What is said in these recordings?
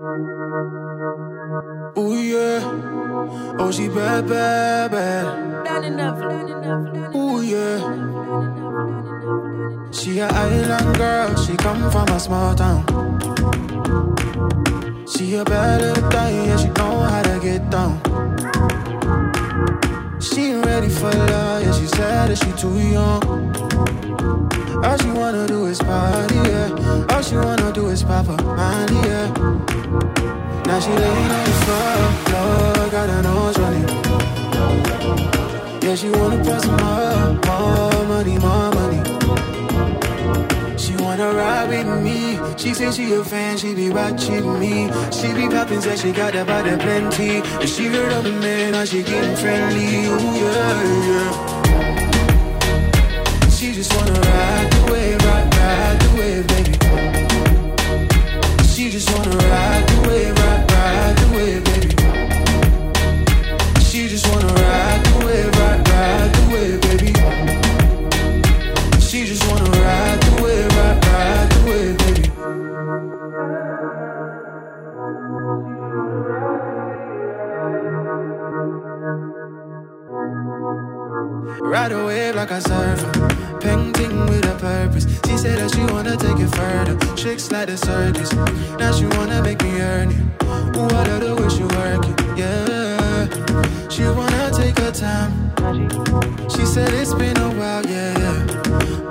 Ooh yeah, oh she bad, bad, bad. Ooh yeah, she a island girl. She come from a small town. She a bad little thing, yeah she know how to get down. She ain't ready for love, yeah she said that she too young. All she wanna do is party, yeah. All she wanna do is pop her money, yeah. Now she laying on the floor, got her nose running. Yeah, she wanna some more, more money, more. She wanna ride with me. She say she a fan, she be watching me. She be poppin', say she got that body plenty. And she heard of a man, now she getting friendly. Ooh yeah, yeah. She just wanna ride the wave, ride, ride the wave, baby. She just wanna ride the wave, ride, ride the wave, baby. She just wanna ride Ride a wave like a surfer, painting with a purpose. She said that she wanna take it further, tricks like the circus. Now she wanna make me earn it. Ooh, I love the way she work it, yeah. She wanna take her time. She said it's been a while, yeah.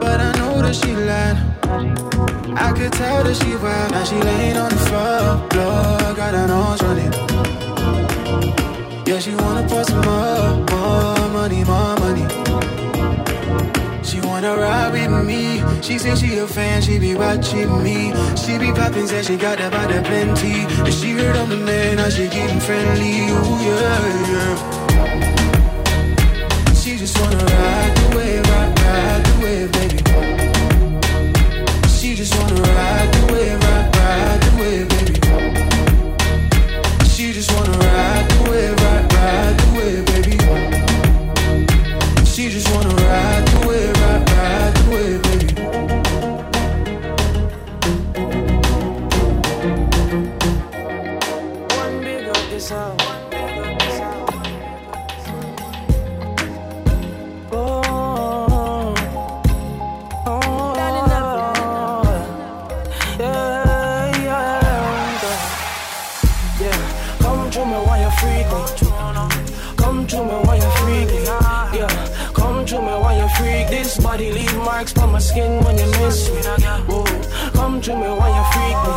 But I know that she lied. I could tell that she wild. Now she laying on the floor, floor, got her nose running. Yeah, she wanna pour some more, more money, more. She wanna ride with me. She say she a fan, she be watching me. She be poppin', say she got that body plenty. And she heard I'm the man, now she getting friendly. Ooh yeah, yeah. She just wanna ride the wave, ride, ride the wave, baby. She just wanna ride the wave, ride, ride the wave, baby. She just wanna ride the wave, ride, ride the wave, baby. She just wanna ride my skin when you miss me. Come to me while you freak me.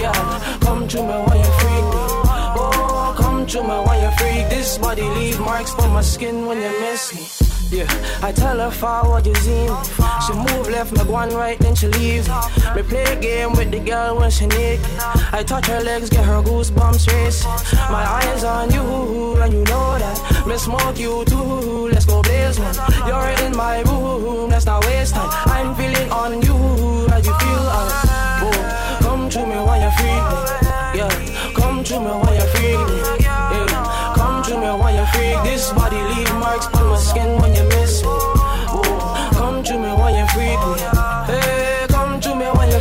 Yeah, come to me when you freak me. Oh, come to me when you freak. This body leave marks on my skin when you miss me. Yeah, I tell her forward you see me. She move left, me go on right, then she leave me. Me play a game with the girl when she naked. I touch her legs, get her goosebumps racing. My eyes on you, and you know that. Me smoke you too, let's go blaze one. You're in my room, let's not waste time. I'm feeling on you, as you feel uh, oh, Come to me while you freak me. Yeah, come to me while you freak me. Yeah, come to me while you freak. This body leave marks on my skin when you miss me. Oh, come to me while you freak me. Hey, come to me while you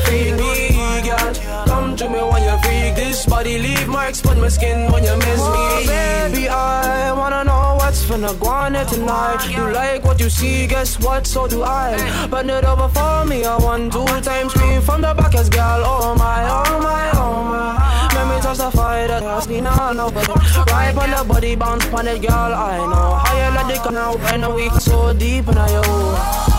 girl. Come to me while you freak. This body leave marks on my skin when you miss me. Oh, baby, I on here tonight. You like what you see, guess what? So do I. Bend it over for me, I want two times scream from the back as girl. Oh my, oh my, oh my. Let me touch the fire that now, no Right on the body bounce on it, girl. I know how it go now. I know we so deep in oh,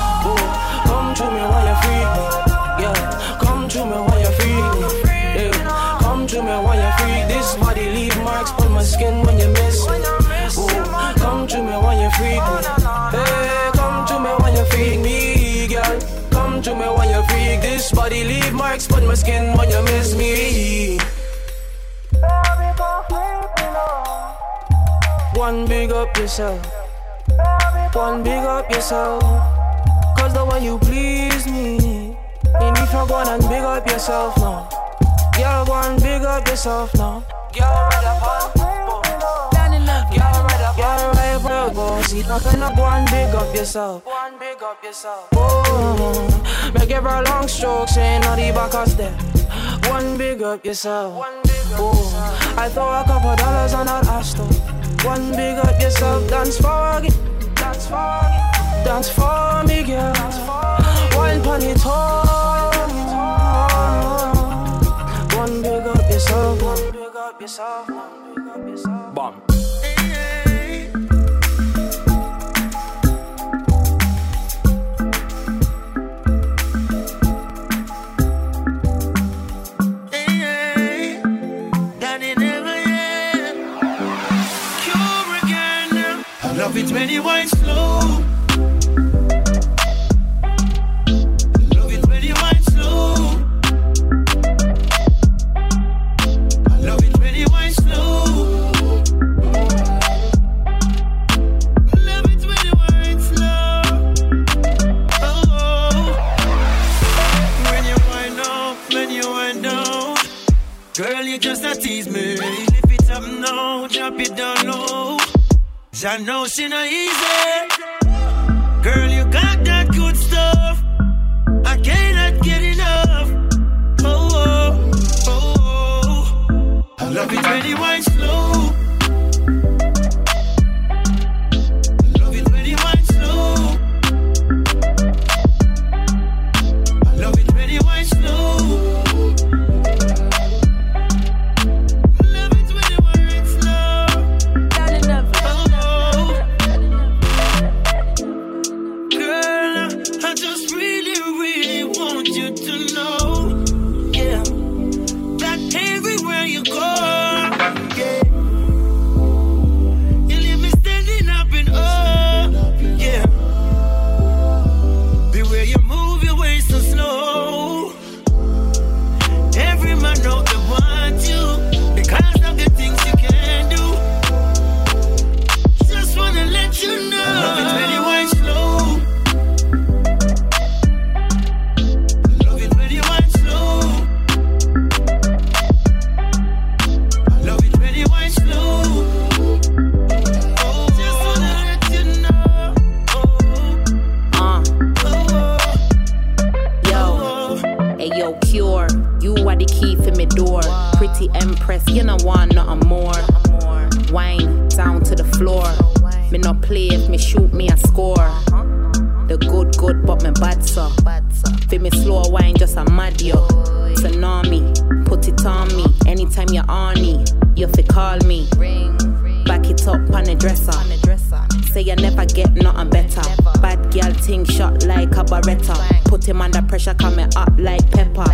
my skin when you miss me. One big up yourself. One big up yourself. Cause the way you please me. And if you go and big up yourself now. Girl, go and big up yourself now. Girl, right no you See nothing, no go and big up yourself. Go and big up yourself. Oh, make every long stroke, saying all the backers there. Go and big up yourself. One big up oh. I throw a couple dollars on that Astro. Go and big up yourself. Dance for it. Dance for it. Dance for me, girl. Dance for me. One pony toe. One big up yourself. One big up yourself. One big up yourself. Bomb. many wines Cause I know she not easy. Girl, you got that good stuff. I cannot get enough. Oh, oh, oh, oh. I love it when you wine I just really, really want you to know. key for me door. Pretty empress, you know want not a more. Wine down to the floor. Me not play if me shoot me a score. The good good but me bad so. Feel me slow wine just a mad yo. Tsunami, put it on me. Anytime you're on me, you fi call me. Back it up on the dresser. Say you never get nothing better. Bad girl ting shot like a Beretta. Put him under pressure, coming up like pepper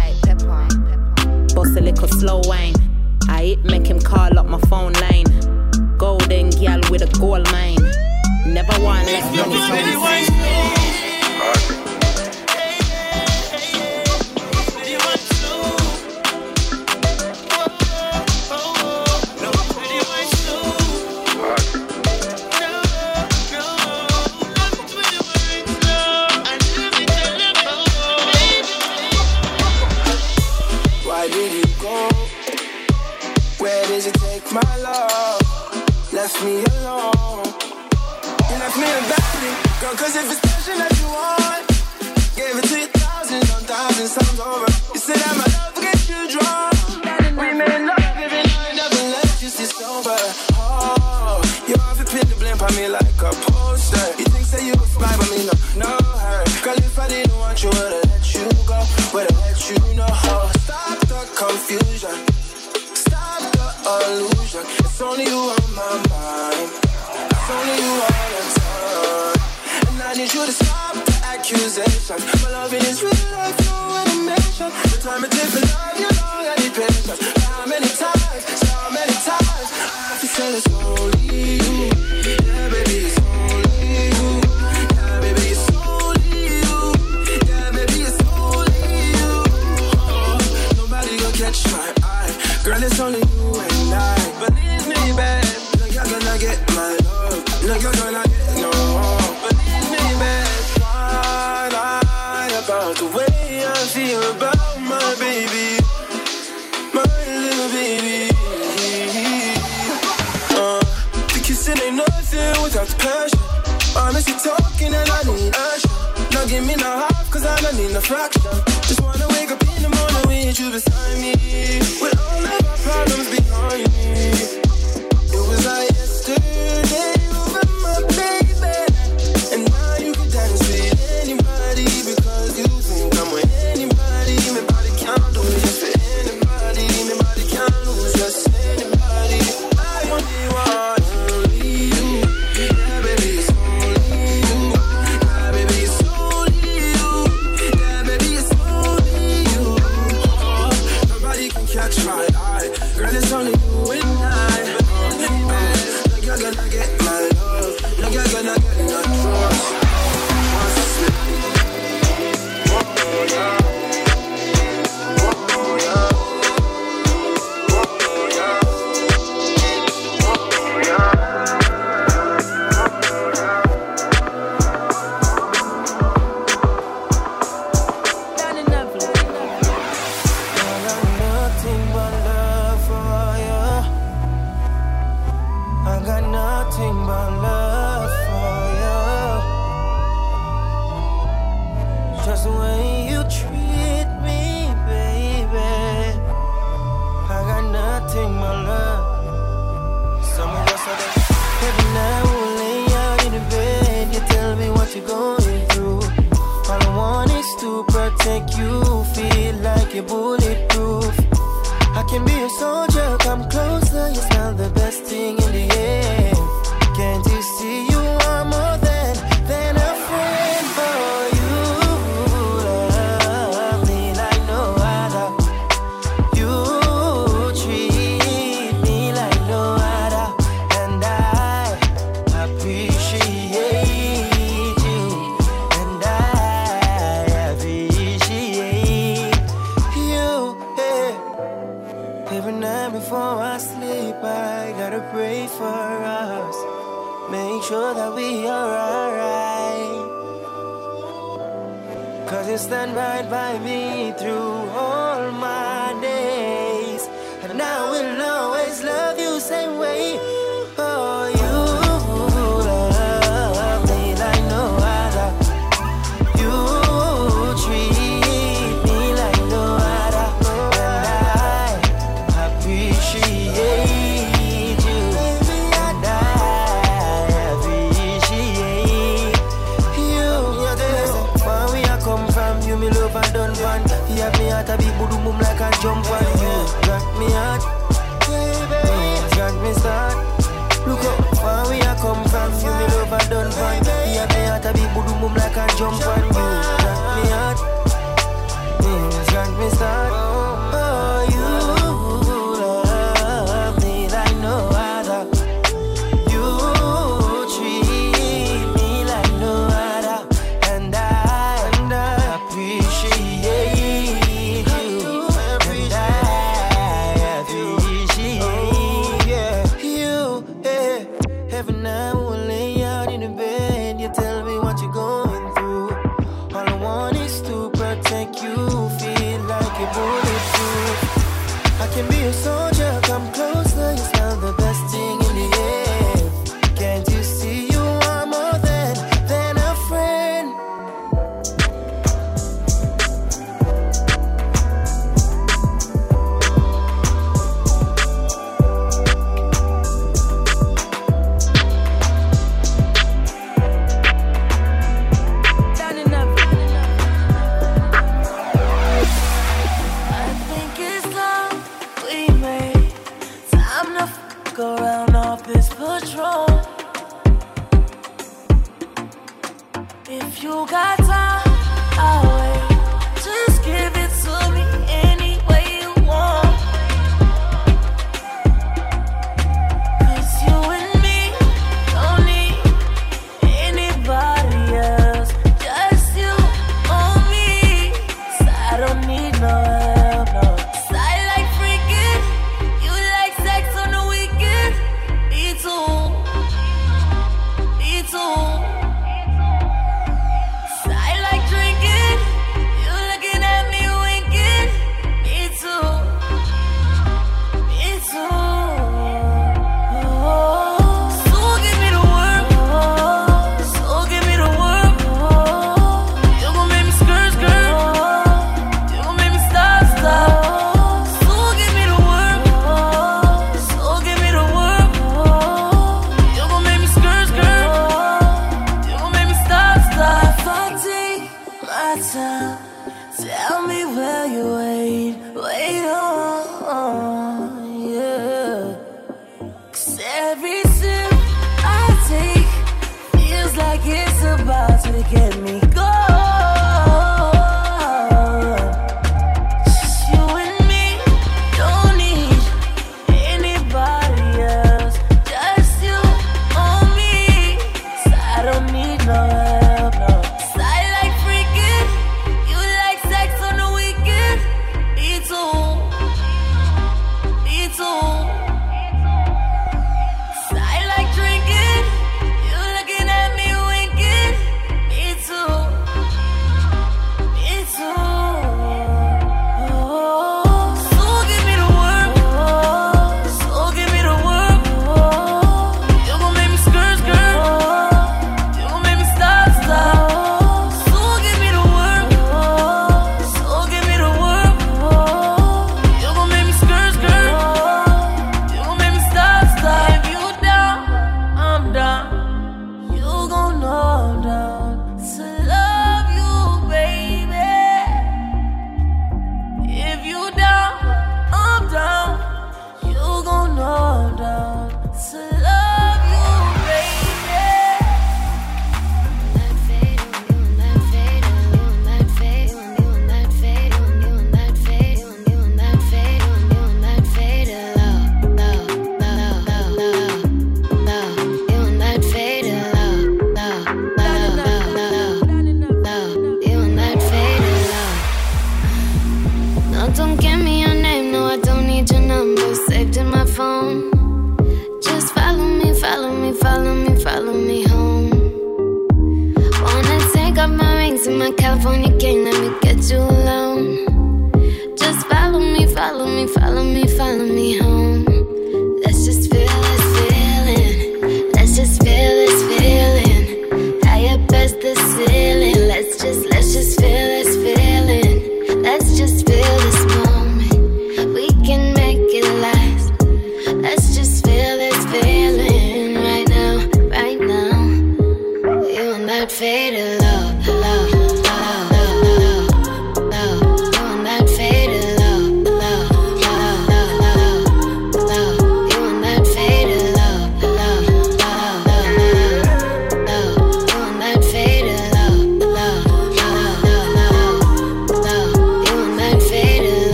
boss a little slow wine. I hit make him call up my phone line. Golden gal with a gold mine. Never one less money, accusation. My love is real life, no animation. The time it takes for love, you know I need patience. How many times, so many times, I have to say it's only you. Yeah, baby, it's only you. Yeah, baby, it's only you. Yeah, baby, it's only you. Oh, nobody gonna catch my eye. Girl, it's only you and I. Believe me, babe. No, you're gonna get my love. No, you're gonna much pressure. Honestly talking and I need action. Now give me no half, cause I don't need no fraction. Just wanna wake up in the morning with you beside If you got time, oh.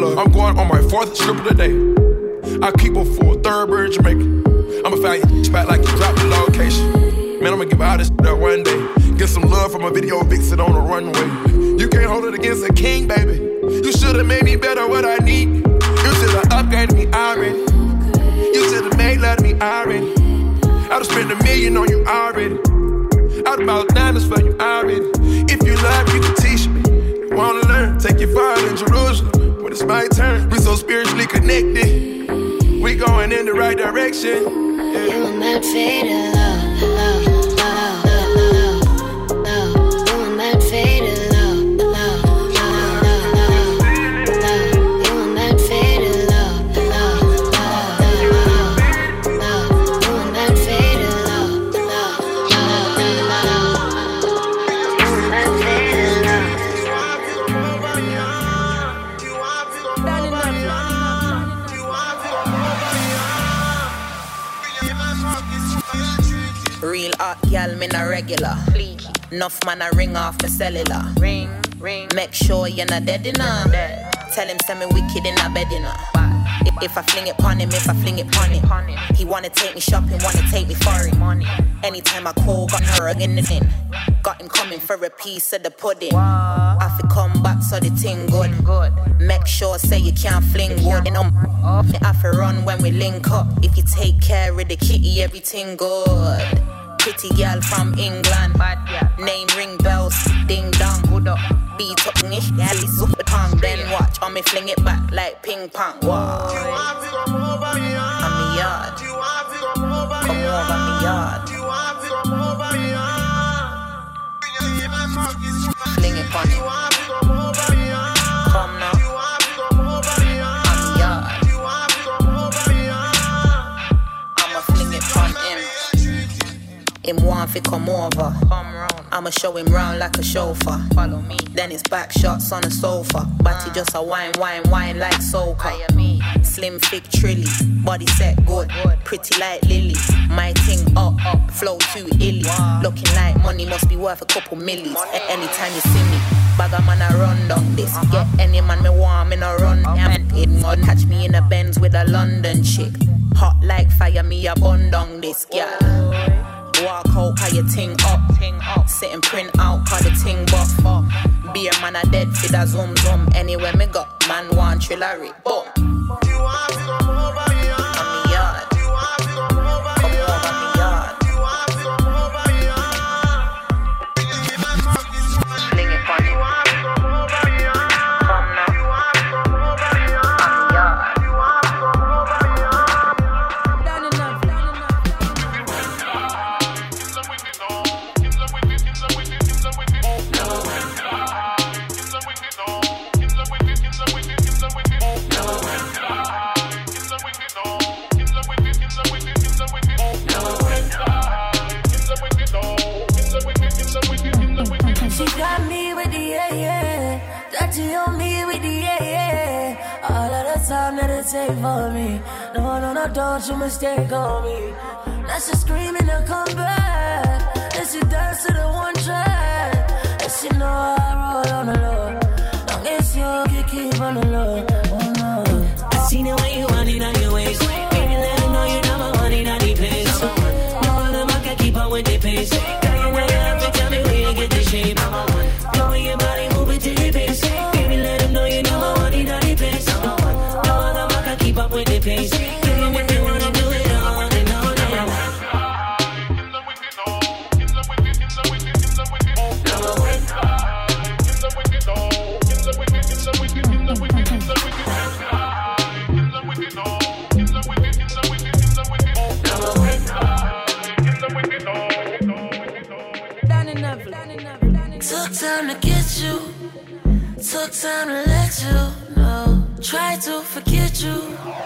Love. I'm going on my fourth strip of the day. I keep a full third bird Jamaica. I'ma find you spot like you dropped the location. Man, I'ma give all this up one day. Get some love from a video vixen on the runway. You can't hold it against a king, baby. You should've made me better what I need. You should've upgraded me already. You should've made love to me already. I'd've spent a million on you already. I'd about diamonds for you already. If you love, you can teach me. Wanna learn? Take your father in Jerusalem when it's my turn. We so spiritually connected. We going in the right direction. Yeah. You and that faded love, love, me not. Enough man I ring off the cellular. Ring, ring, Make sure you're not dead enough. dead. Tell him send me wicked in a bed enough. If, if I fling it pon him, if I fling it pon him. He wanna take me shopping, wanna take me foreign. Money. Anytime I call, got her in the in. Got him coming for a piece of the pudding. I fi come back so the thing good. Good. Make sure say you can't fling wood. And I'm oh. I fi run when we link up. If you take care of the kitty, everything good. Pretty girl from England. Bad girl. Name ring bells, ding dong. Good up. Beat up ish, yeah, super tongue. Then watch, on me fling it back like ping pong. Wow. I'm me yard. Come over me yard. Fling it on it. Him want fi come over. Come round. I'ma show him round like a chauffeur. Follow me. Then it's back shots on the sofa. Body just a wine, wine, wine like soca. Slim, thick, trilly. Body set good. Pretty like Lily. My thing up, up. Flow too illy. Looking like money must be worth a couple millies. A- anytime you see me. Bag a man, I run down this. Uh-huh. Get any man me want, me no run. And it mud. Catch me in a Benz with a London chick. Hot like fire, me a bun down this girl. Walk out, how your ting up, ting up. Sit and print out, how the ting buff up. Beer man a dead for the zoom zoom. Anywhere me go, man want trillery. Boom. gotta meditate for me. No, no, no, don't you mistake on me. Let's just scream in come back. Let's dance to the one track. Let you know I roll on the low. Long as you can keep on the low. Oh, no. I seen the way you want it on your waist. Baby, let know you're number one in any place. Number one, number one, can keep up with the pace. time to let you know. Try to forget you.